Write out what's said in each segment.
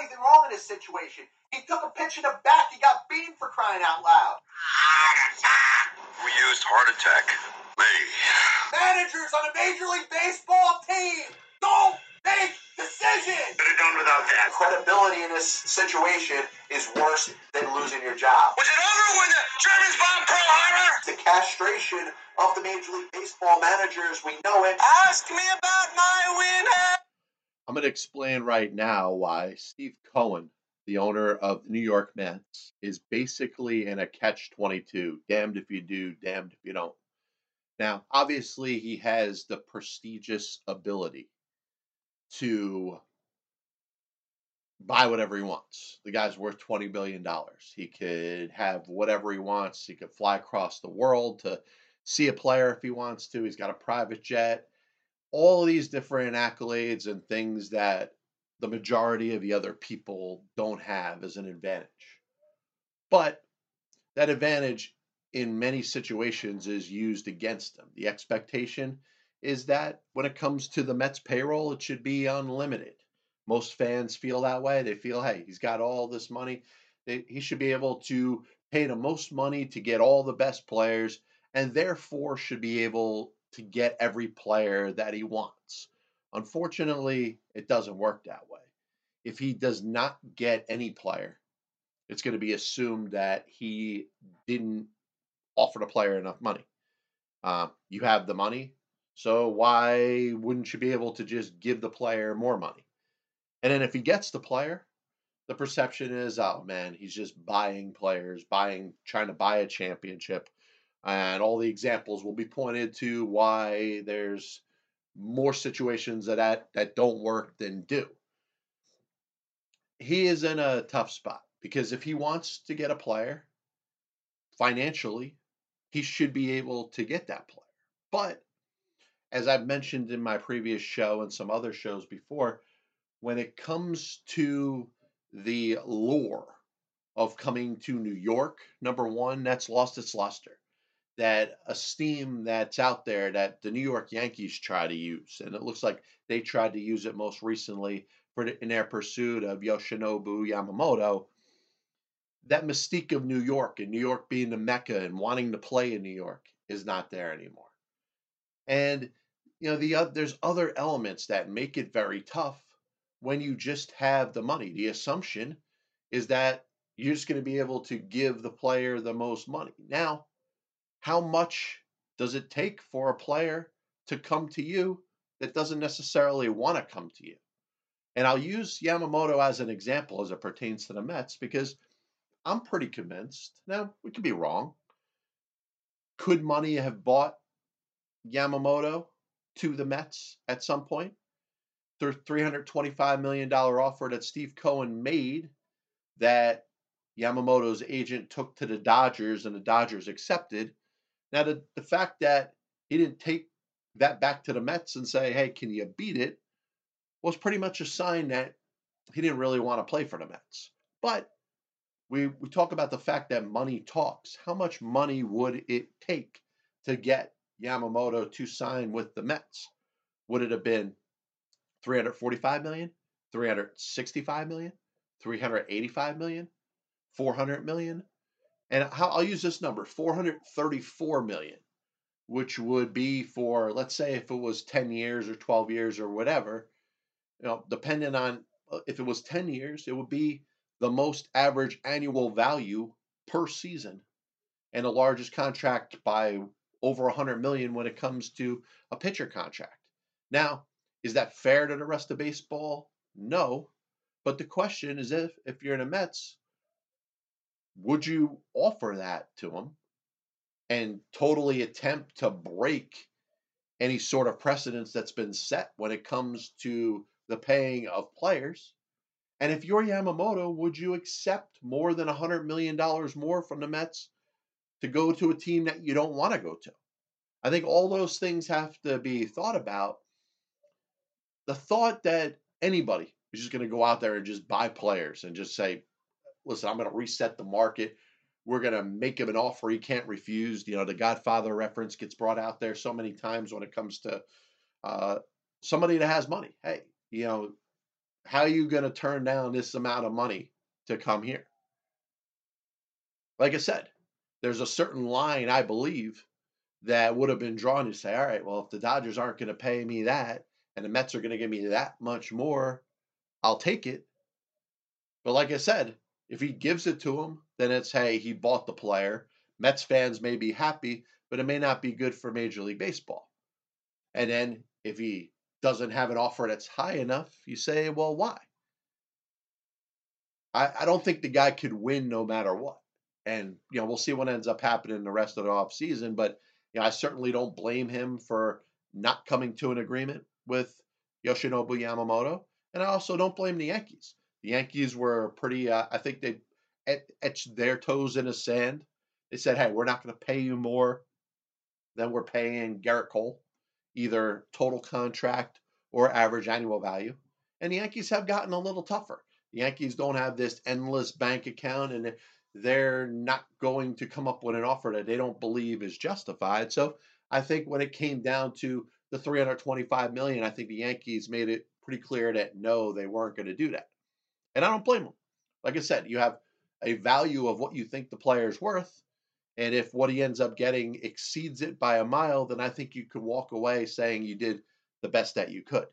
anything wrong in this situation. He took a pitch in the back. He got beaten for crying out loud. We used heart attack. Me. Managers on a Major League Baseball team don't make decisions. Could have done without that. Credibility in this situation is worse than losing your job. Was it over when the Germans bombed Pearl Harbor? The castration of the Major League Baseball managers, we know it. Ask me about my win. I'm going to explain right now why Steve Cohen, the owner of the New York Mets, is basically in a catch 22. Damned if you do, damned if you don't. Now, obviously, he has the prestigious ability to buy whatever he wants. The guy's worth $20 billion. He could have whatever he wants. He could fly across the world to see a player if he wants to. He's got a private jet. All these different accolades and things that the majority of the other people don't have as an advantage. But that advantage in many situations is used against them. The expectation is that when it comes to the Mets payroll, it should be unlimited. Most fans feel that way. They feel, hey, he's got all this money. He should be able to pay the most money to get all the best players, and therefore should be able to get every player that he wants. Unfortunately, it doesn't work that way. If he does not get any player, it's going to be assumed that he didn't offer the player enough money. Uh, you have the money, so why wouldn't you be able to just give the player more money? And then if he gets the player, the perception is, oh man, he's just buying players, buying, trying to buy a championship. And all the examples will be pointed to why there's more situations that, that, don't work than do. He is in a tough spot because if he wants to get a player financially, he should be able to get that player. But as I've mentioned in my previous show and some other shows before, when it comes to the lure of coming to New York, number one, that's lost its luster. That esteem that's out there that the New York Yankees try to use, and it looks like they tried to use it most recently for in their pursuit of Yoshinobu Yamamoto. That mystique of New York and New York being the mecca and wanting to play in New York is not there anymore. And you know the uh, there's other elements that make it very tough when you just have the money. The assumption is that you're just going to be able to give the player the most money. Now, how much does it take for a player to come to you that doesn't necessarily want to come to you? And I'll use Yamamoto as an example as it pertains to the Mets because I'm pretty convinced. Now, we could be wrong. Could money have bought Yamamoto to the Mets at some point? The $325 million offer that Steve Cohen made that Yamamoto's agent took to the Dodgers and the Dodgers accepted. Now, the, the fact that he didn't take that back to the Mets and say, hey, can you beat it, was pretty much a sign that he didn't really want to play for the Mets. But we, we talk about the fact that money talks. How much money would it take to get Yamamoto to sign with the Mets? Would it have been 345 million, 365 million, 385 million, 400 million? And I'll use this number 434 million, which would be for, let's say, if it was 10 years or 12 years or whatever, you know, depending on uh, if it was 10 years, it would be the most average annual value per season and the largest contract by over 100 million when it comes to a pitcher contract. Now, is that fair to the rest of baseball? No. But the question is if if you're in a Mets, would you offer that to him and totally attempt to break any sort of precedence that's been set when it comes to the paying of players? And if you're Yamamoto, would you accept more than $100 million more from the Mets to go to a team that you don't want to go to? I think all those things have to be thought about. The thought that anybody is just going to go out there and just buy players and just say, listen, I'm going to reset the market. We're going to make him an offer he can't refuse. You know, the Godfather reference gets brought out there so many times when it comes to uh, somebody that has money. Hey, you know, how are you going to turn down this amount of money to come here? Like I said, there's a certain line I believe that would have been drawn to say, all right, well, if the Dodgers aren't going to pay me that and the Mets are going to give me that much more, I'll take it. But like I said, if he gives it to him, then it's, hey, he bought the player. Mets fans may be happy, but it may not be good for Major League Baseball. And then if he doesn't have an offer that's high enough, you say, well, why? I, I don't think the guy could win no matter what. And, you know, we'll see what ends up happening the rest of the offseason. But, you know, I certainly don't blame him for not coming to an agreement with Yoshinobu Yamamoto. And I also don't blame the Yankees. The Yankees were pretty, uh, I think they etched their toes in the sand. They said, hey, we're not going to pay you more than we're paying Gerrit Cole, either total contract or average annual value. And the Yankees have gotten a little tougher. The Yankees don't have this endless bank account and they're not going to come up with an offer that they don't believe is justified. So I think when it came down to the 325 million, I think the Yankees made it pretty clear that no, they weren't going to do that. And I don't blame them. Like I said, you have a value of what you think the player is worth. And if what he ends up getting exceeds it by a mile, then I think you could walk away saying you did the best that you could.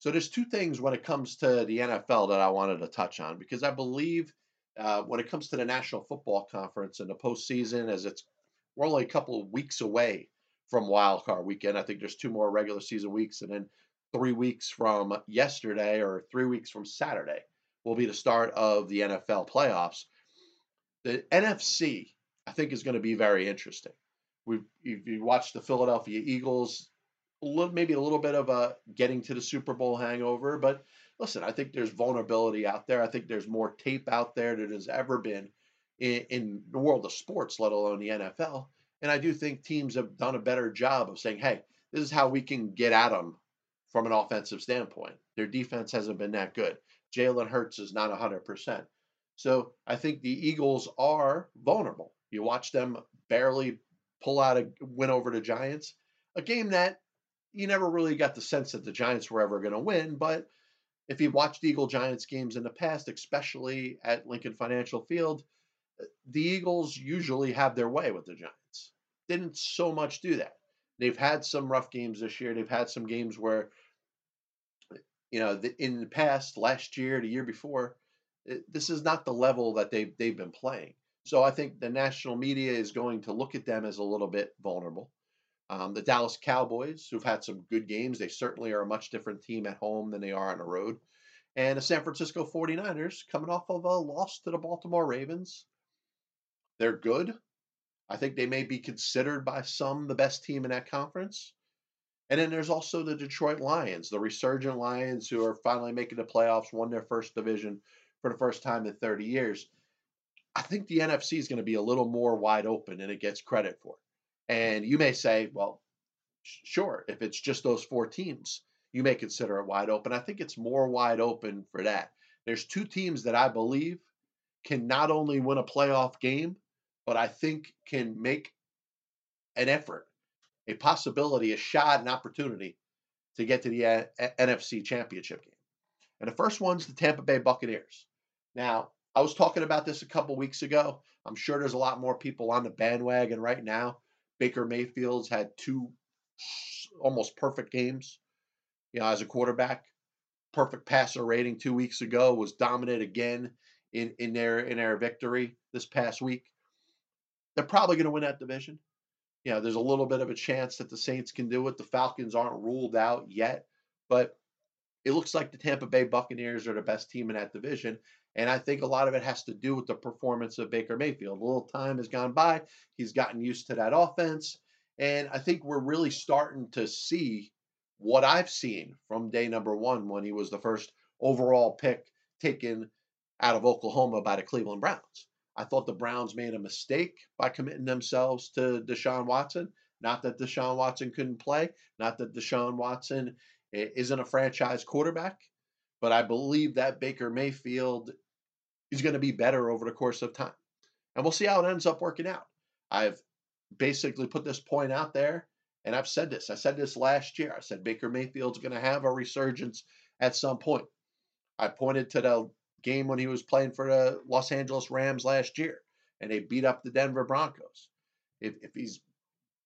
So there's two things when it comes to the NFL that I wanted to touch on because I believe uh, when it comes to the National Football Conference and the postseason, as it's we're only a couple of weeks away from Wild Card Weekend. I think there's two more regular season weeks, and then three weeks from yesterday or three weeks from Saturday will be the start of the NFL playoffs. The NFC, I think, is going to be very interesting. We, if you watch the Philadelphia Eagles, a little, maybe a little bit of a getting to the Super Bowl hangover, but listen, I think there's vulnerability out there. I think there's more tape out there than has ever been in, in the world of sports, let alone the NFL. And I do think teams have done a better job of saying, hey, this is how we can get at them from an offensive standpoint. Their defense hasn't been that good. Jalen Hurts is not 100%. So I think the Eagles are vulnerable. You watch them barely pull out a win over the Giants, a game that you never really got the sense that the Giants were ever going to win. But if you watched Eagle Giants games in the past, especially at Lincoln Financial Field, the Eagles usually have their way with the Giants. Didn't so much do that. They've had some rough games this year. They've had some games where you know, the, in the past, last year, the year before, it, this is not the level that they've they've been playing. So I think the national media is going to look at them as a little bit vulnerable. Um, the Dallas Cowboys, who've had some good games, they certainly are a much different team at home than they are on the road. And the San Francisco 49ers, coming off of a loss to the Baltimore Ravens, they're good. I think they may be considered by some the best team in that conference. And then there's also the Detroit Lions, the resurgent Lions who are finally making the playoffs, won their first division for the first time in 30 years. I think the NFC is going to be a little more wide open and it gets credit for. And you may say, well, sure, if it's just those four teams, you may consider it wide open. I think it's more wide open for that. There's two teams that I believe can not only win a playoff game, but I think can make an effort a possibility, a shot, an opportunity to get to the uh, NFC Championship game. And the first one's the Tampa Bay Buccaneers. Now, I was talking about this a couple weeks ago. I'm sure there's a lot more people on the bandwagon right now. Baker Mayfield's had two almost perfect games, you know, as a quarterback. Perfect passer rating two weeks ago was dominant again in in their in their victory this past week. They're probably going to win that division you know, there's a little bit of a chance that the Saints can do it. The Falcons aren't ruled out yet, but it looks like the Tampa Bay Buccaneers are the best team in that division. And I think a lot of it has to do with the performance of Baker Mayfield. A little time has gone by. He's gotten used to that offense. And I think we're really starting to see what I've seen from day number one when he was the first overall pick taken out of Oklahoma by the Cleveland Browns. I thought the Browns made a mistake by committing themselves to Deshaun Watson. Not that Deshaun Watson couldn't play, not that Deshaun Watson isn't a franchise quarterback, but I believe that Baker Mayfield is going to be better over the course of time. And we'll see how it ends up working out. I've basically put this point out there, and I've said this. I said this last year. I said Baker Mayfield's going to have a resurgence at some point. I pointed to the game when he was playing for the Los Angeles Rams last year, and they beat up the Denver Broncos. If, if he's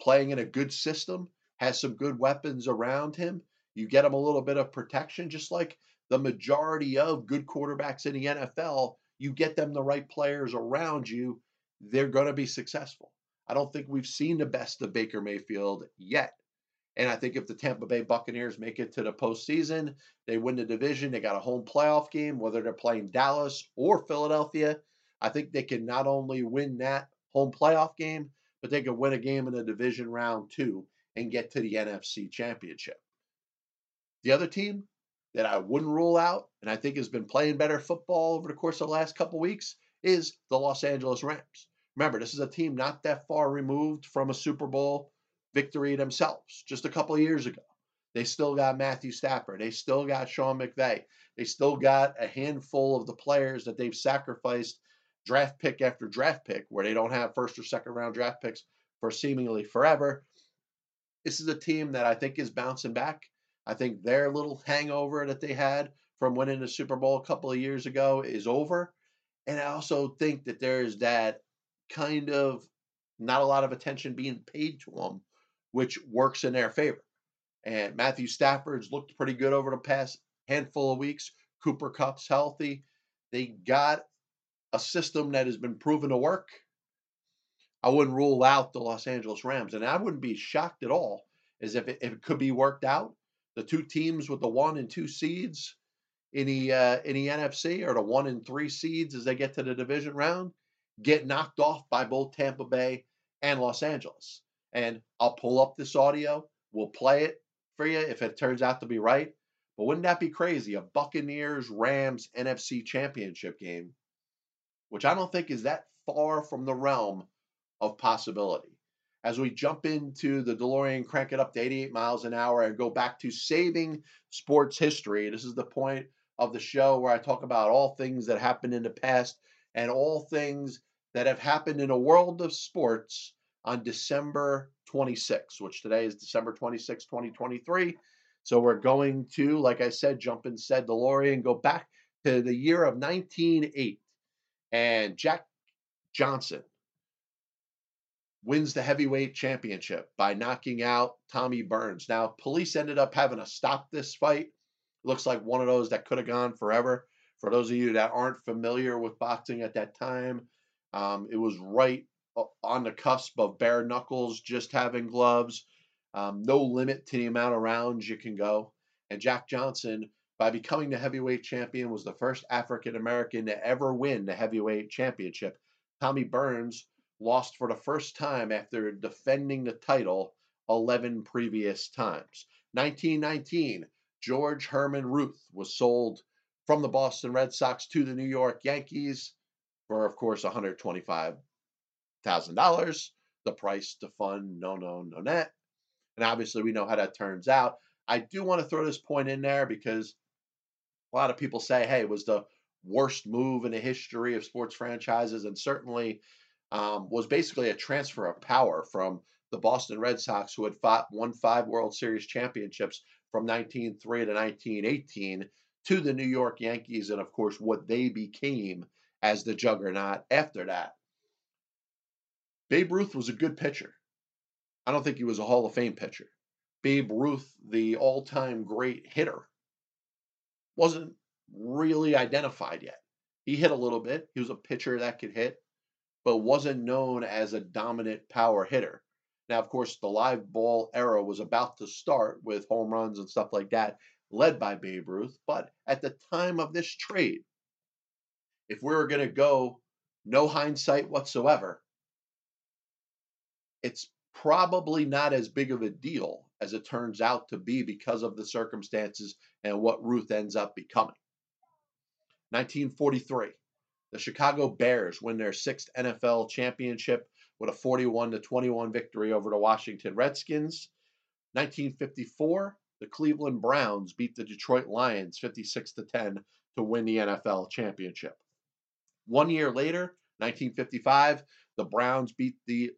playing in a good system, has some good weapons around him, you get him a little bit of protection, just like the majority of good quarterbacks in the NFL, you get them the right players around you, they're going to be successful. I don't think we've seen the best of Baker Mayfield yet. And I think if the Tampa Bay Buccaneers make it to the postseason, they win the division, they got a home playoff game, whether they're playing Dallas or Philadelphia. I think they can not only win that home playoff game, but they can win a game in the division round two and get to the NFC championship. The other team that I wouldn't rule out, and I think has been playing better football over the course of the last couple weeks, is the Los Angeles Rams. Remember, this is a team not that far removed from a Super Bowl victory themselves just a couple years ago. They still got Matthew Stafford. They still got Sean McVay. They still got a handful of the players that they've sacrificed draft pick after draft pick, where they don't have first or second round draft picks for seemingly forever. This is a team that I think is bouncing back. I think their little hangover that they had from winning the Super Bowl a couple of years ago is over. And I also think that there's that kind of not a lot of attention being paid to them, which works in their favor. And Matthew Stafford's looked pretty good over the past handful of weeks. Cooper Kupp's healthy. They got a system that has been proven to work. I wouldn't rule out the Los Angeles Rams, and I wouldn't be shocked at all as if it, if it could be worked out. The two teams with the one and two seeds in the uh, in the NFC or the one and three seeds as they get to the division round get knocked off by both Tampa Bay and Los Angeles. And I'll pull up this audio. We'll play it for you if it turns out to be right. But wouldn't that be crazy? A Buccaneers Rams NFC championship game, which I don't think is that far from the realm of possibility. As we jump into the DeLorean, crank it up to 88 miles an hour, and go back to saving sports history. This is the point of the show where I talk about all things that happened in the past and all things that have happened in a world of sports on December 26, which today is December 26, 2023. So we're going to, like I said, jump in said DeLorean, go back to the year of 1908. And Jack Johnson wins the heavyweight championship by knocking out Tommy Burns. Now, police ended up having to stop this fight. Looks like one of those that could have gone forever. For those of you that aren't familiar with boxing at that time, um, it was right on the cusp of bare knuckles, just having gloves, um, no limit to the amount of rounds you can go. And Jack Johnson, by becoming the heavyweight champion, was the first African American to ever win the heavyweight championship. Tommy Burns lost for the first time after defending the title 11 previous times. 1919, George Herman Ruth was sold from the Boston Red Sox to the New York Yankees for, of course, $125,000, the price to fund No No Nanette. And obviously, we know how that turns out. I do want to throw this point in there because a lot of people say, hey, it was the worst move in the history of sports franchises, and certainly um, was basically a transfer of power from the Boston Red Sox, who had fought, won five World Series championships from 1903 to 1918, to the New York Yankees and, of course, what they became as the juggernaut after that. Babe Ruth was a good pitcher. I don't think he was a Hall of Fame pitcher. Babe Ruth, the all time great hitter, wasn't really identified yet. He hit a little bit. He was a pitcher that could hit, but wasn't known as a dominant power hitter. Now, of course, the live ball era was about to start with home runs and stuff like that led by Babe Ruth. But at the time of this trade, if we were going to go no hindsight whatsoever, it's probably not as big of a deal as it turns out to be because of the circumstances and what Ruth ends up becoming. 1943, the Chicago Bears win their sixth NFL championship with a 41 to 21 victory over the Washington Redskins. 1954, the Cleveland Browns beat the Detroit Lions 56 to 10 to win the NFL championship. One year later, 1955, the Browns beat the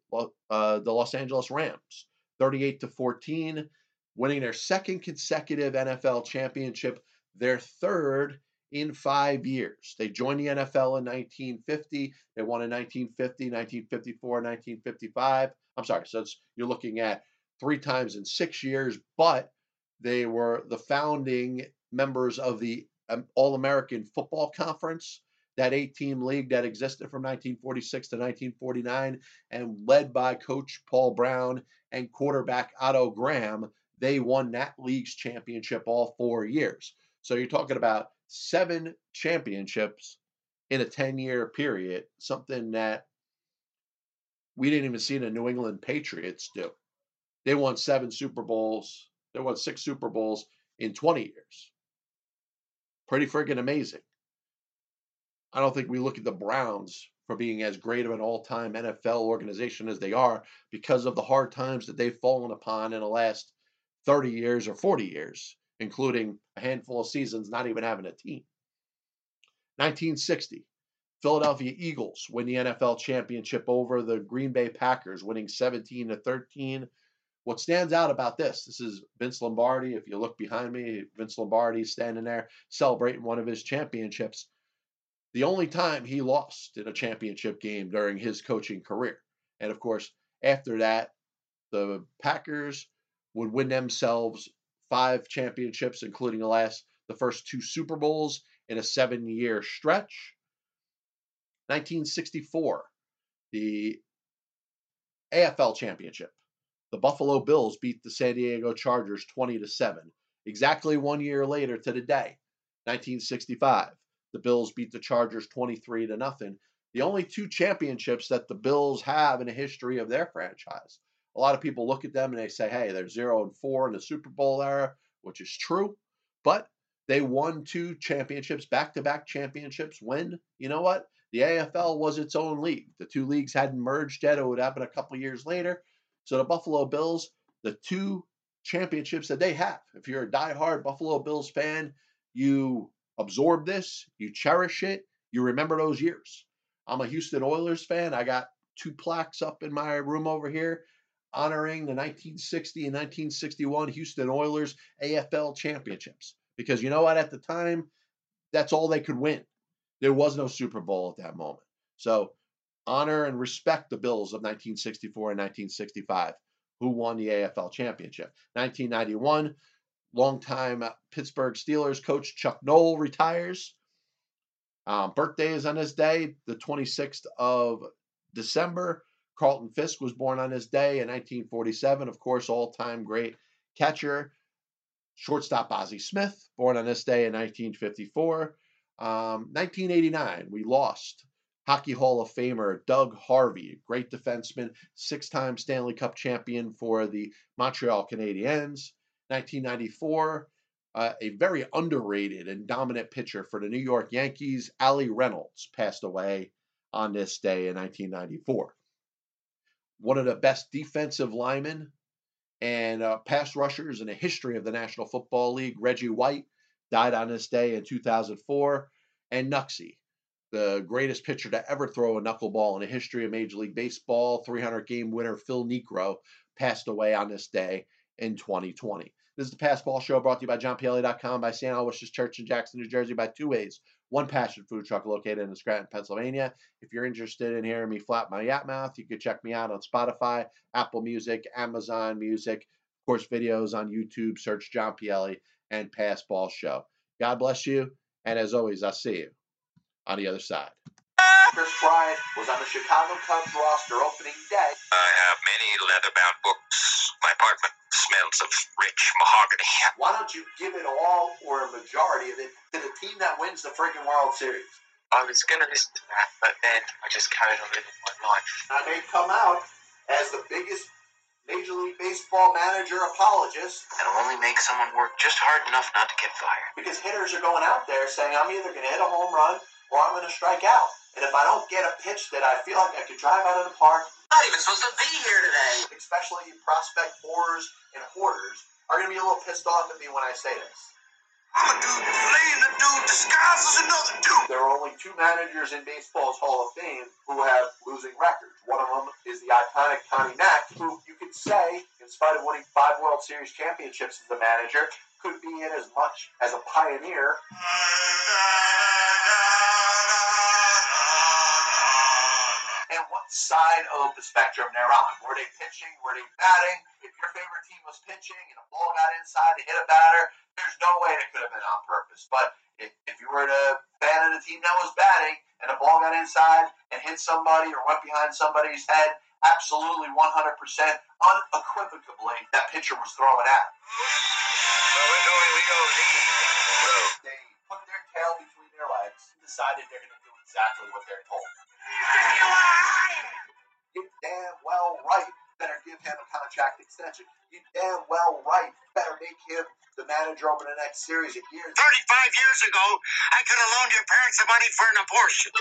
uh, the Los Angeles Rams 38 to 14, winning their second consecutive NFL championship, their third in five years. They joined the NFL in 1950. They won in 1950, 1954, 1955. I'm sorry, so you're looking at three times in six years, but they were the founding members of the um, All American Football Conference, that eight team league that existed from 1946 to 1949, and led by Coach Paul Brown and quarterback Otto Graham. They won that league's championship all four years. So you're talking about seven championships in a 10 year period, something that we didn't even see the New England Patriots do. They won seven Super Bowls, they won six Super Bowls in 20 years. Pretty friggin' amazing. I don't think we look at the Browns for being as great of an all time NFL organization as they are because of the hard times that they've fallen upon in the last 30 years or 40 years, including a handful of seasons not even having a team. 1960, Philadelphia Eagles win the NFL championship over the Green Bay Packers, winning 17 to 13 what stands out about this, this is Vince Lombardi. If you look behind me, Vince Lombardi standing there celebrating one of his championships. The only time he lost in a championship game during his coaching career. And of course, after that, the Packers would win themselves five championships, including the last, the first two Super Bowls in a seven year stretch. 1964, the AFL championship the Buffalo Bills beat the San Diego Chargers 20 to 7. Exactly one year later to the day, 1965, the Bills beat the Chargers 23 to nothing. The only two championships that the Bills have in the history of their franchise. A lot of people look at them and they say, hey, they're 0 and 4 in the Super Bowl era, which is true. But they won two championships, back to back championships, when, you know what? The AFL was its own league. The two leagues hadn't merged yet. It would happen a couple years later. So the Buffalo Bills, the two championships that they have, if you're a die-hard Buffalo Bills fan, you absorb this, you cherish it, you remember those years. I'm a Houston Oilers fan. I got two plaques up in my room over here honoring the 1960 and 1961 Houston Oilers AFL championships. Because you know what? At the time, that's all they could win. There was no Super Bowl at that moment. So honor and respect the Bills of 1964 and 1965, who won the AFL championship. 1991, longtime Pittsburgh Steelers coach Chuck Noll retires. Um, birthday is on this day, the 26th of December. Carlton Fisk was born on this day in 1947. Of course, all time great catcher. Shortstop Ozzie Smith, born on this day in 1954. Um, 1989, we lost Hockey Hall of Famer Doug Harvey, great defenseman, six time Stanley Cup champion for the Montreal Canadiens. 1994, uh, a very underrated and dominant pitcher for the New York Yankees, Allie Reynolds, passed away on this day in 1994. One of the best defensive linemen and uh, pass rushers in the history of the National Football League, Reggie White, died on this day in 2004. And Knucksie, the greatest pitcher to ever throw a knuckleball in the history of Major League Baseball, 300 game winner Phil Niekro, passed away on this day in 2020. This is the Passed Ball Show brought to you by JohnPielli.com, by St. Aloysius Church in Jackson, New Jersey, by Two Ways, one passion food truck located in Scranton, Pennsylvania. If you're interested in hearing me flap my yap mouth, you can check me out on Spotify, Apple Music, Amazon Music, of course, videos on YouTube. Search John Pielli and Passed Ball Show. God bless you, and as always, I'll see you on the other side. Kris Bryant was on the Chicago Cubs roster opening day. I have many leather-bound books. My apartment smells of rich mahogany. Why don't you give it all or a majority of it to the team that wins the freaking World Series? I was going to listen to that, but then I just carried on living my life. Now they come out as the biggest Major League Baseball manager apologist It'll only make someone work just hard enough not to get fired. because hitters are going out there saying, I'm either going to hit a home run or I'm going to strike out. And if I don't get a pitch that I feel like I could drive out of the park, Not even supposed to be here today. especially prospect whores and hoarders, are going to be a little pissed off at me when I say this. I'm a dude playing a dude disguised as another dude. There are only two managers in baseball's Hall of Fame who have losing records. One of them is the iconic Connie Mack, who you could say, in spite of winning five World Series championships as a manager, could be in as much as a pioneer. And what side of the spectrum they're on? Were they pitching? Were they batting? If your favorite team was pitching and a ball got inside to hit a batter, there's no way it could have been on purpose. But if, if you were a fan of the team that was batting and a ball got inside and hit somebody or went behind somebody's head, absolutely 100% unequivocally that pitcher was throwing at. They put their tail between their legs and decided they're going to do exactly what they're told. You damn well right better give him a contract extension. You damn well right better make him the manager over the next series of years. 35 years ago, I could have loaned your parents the money for an abortion.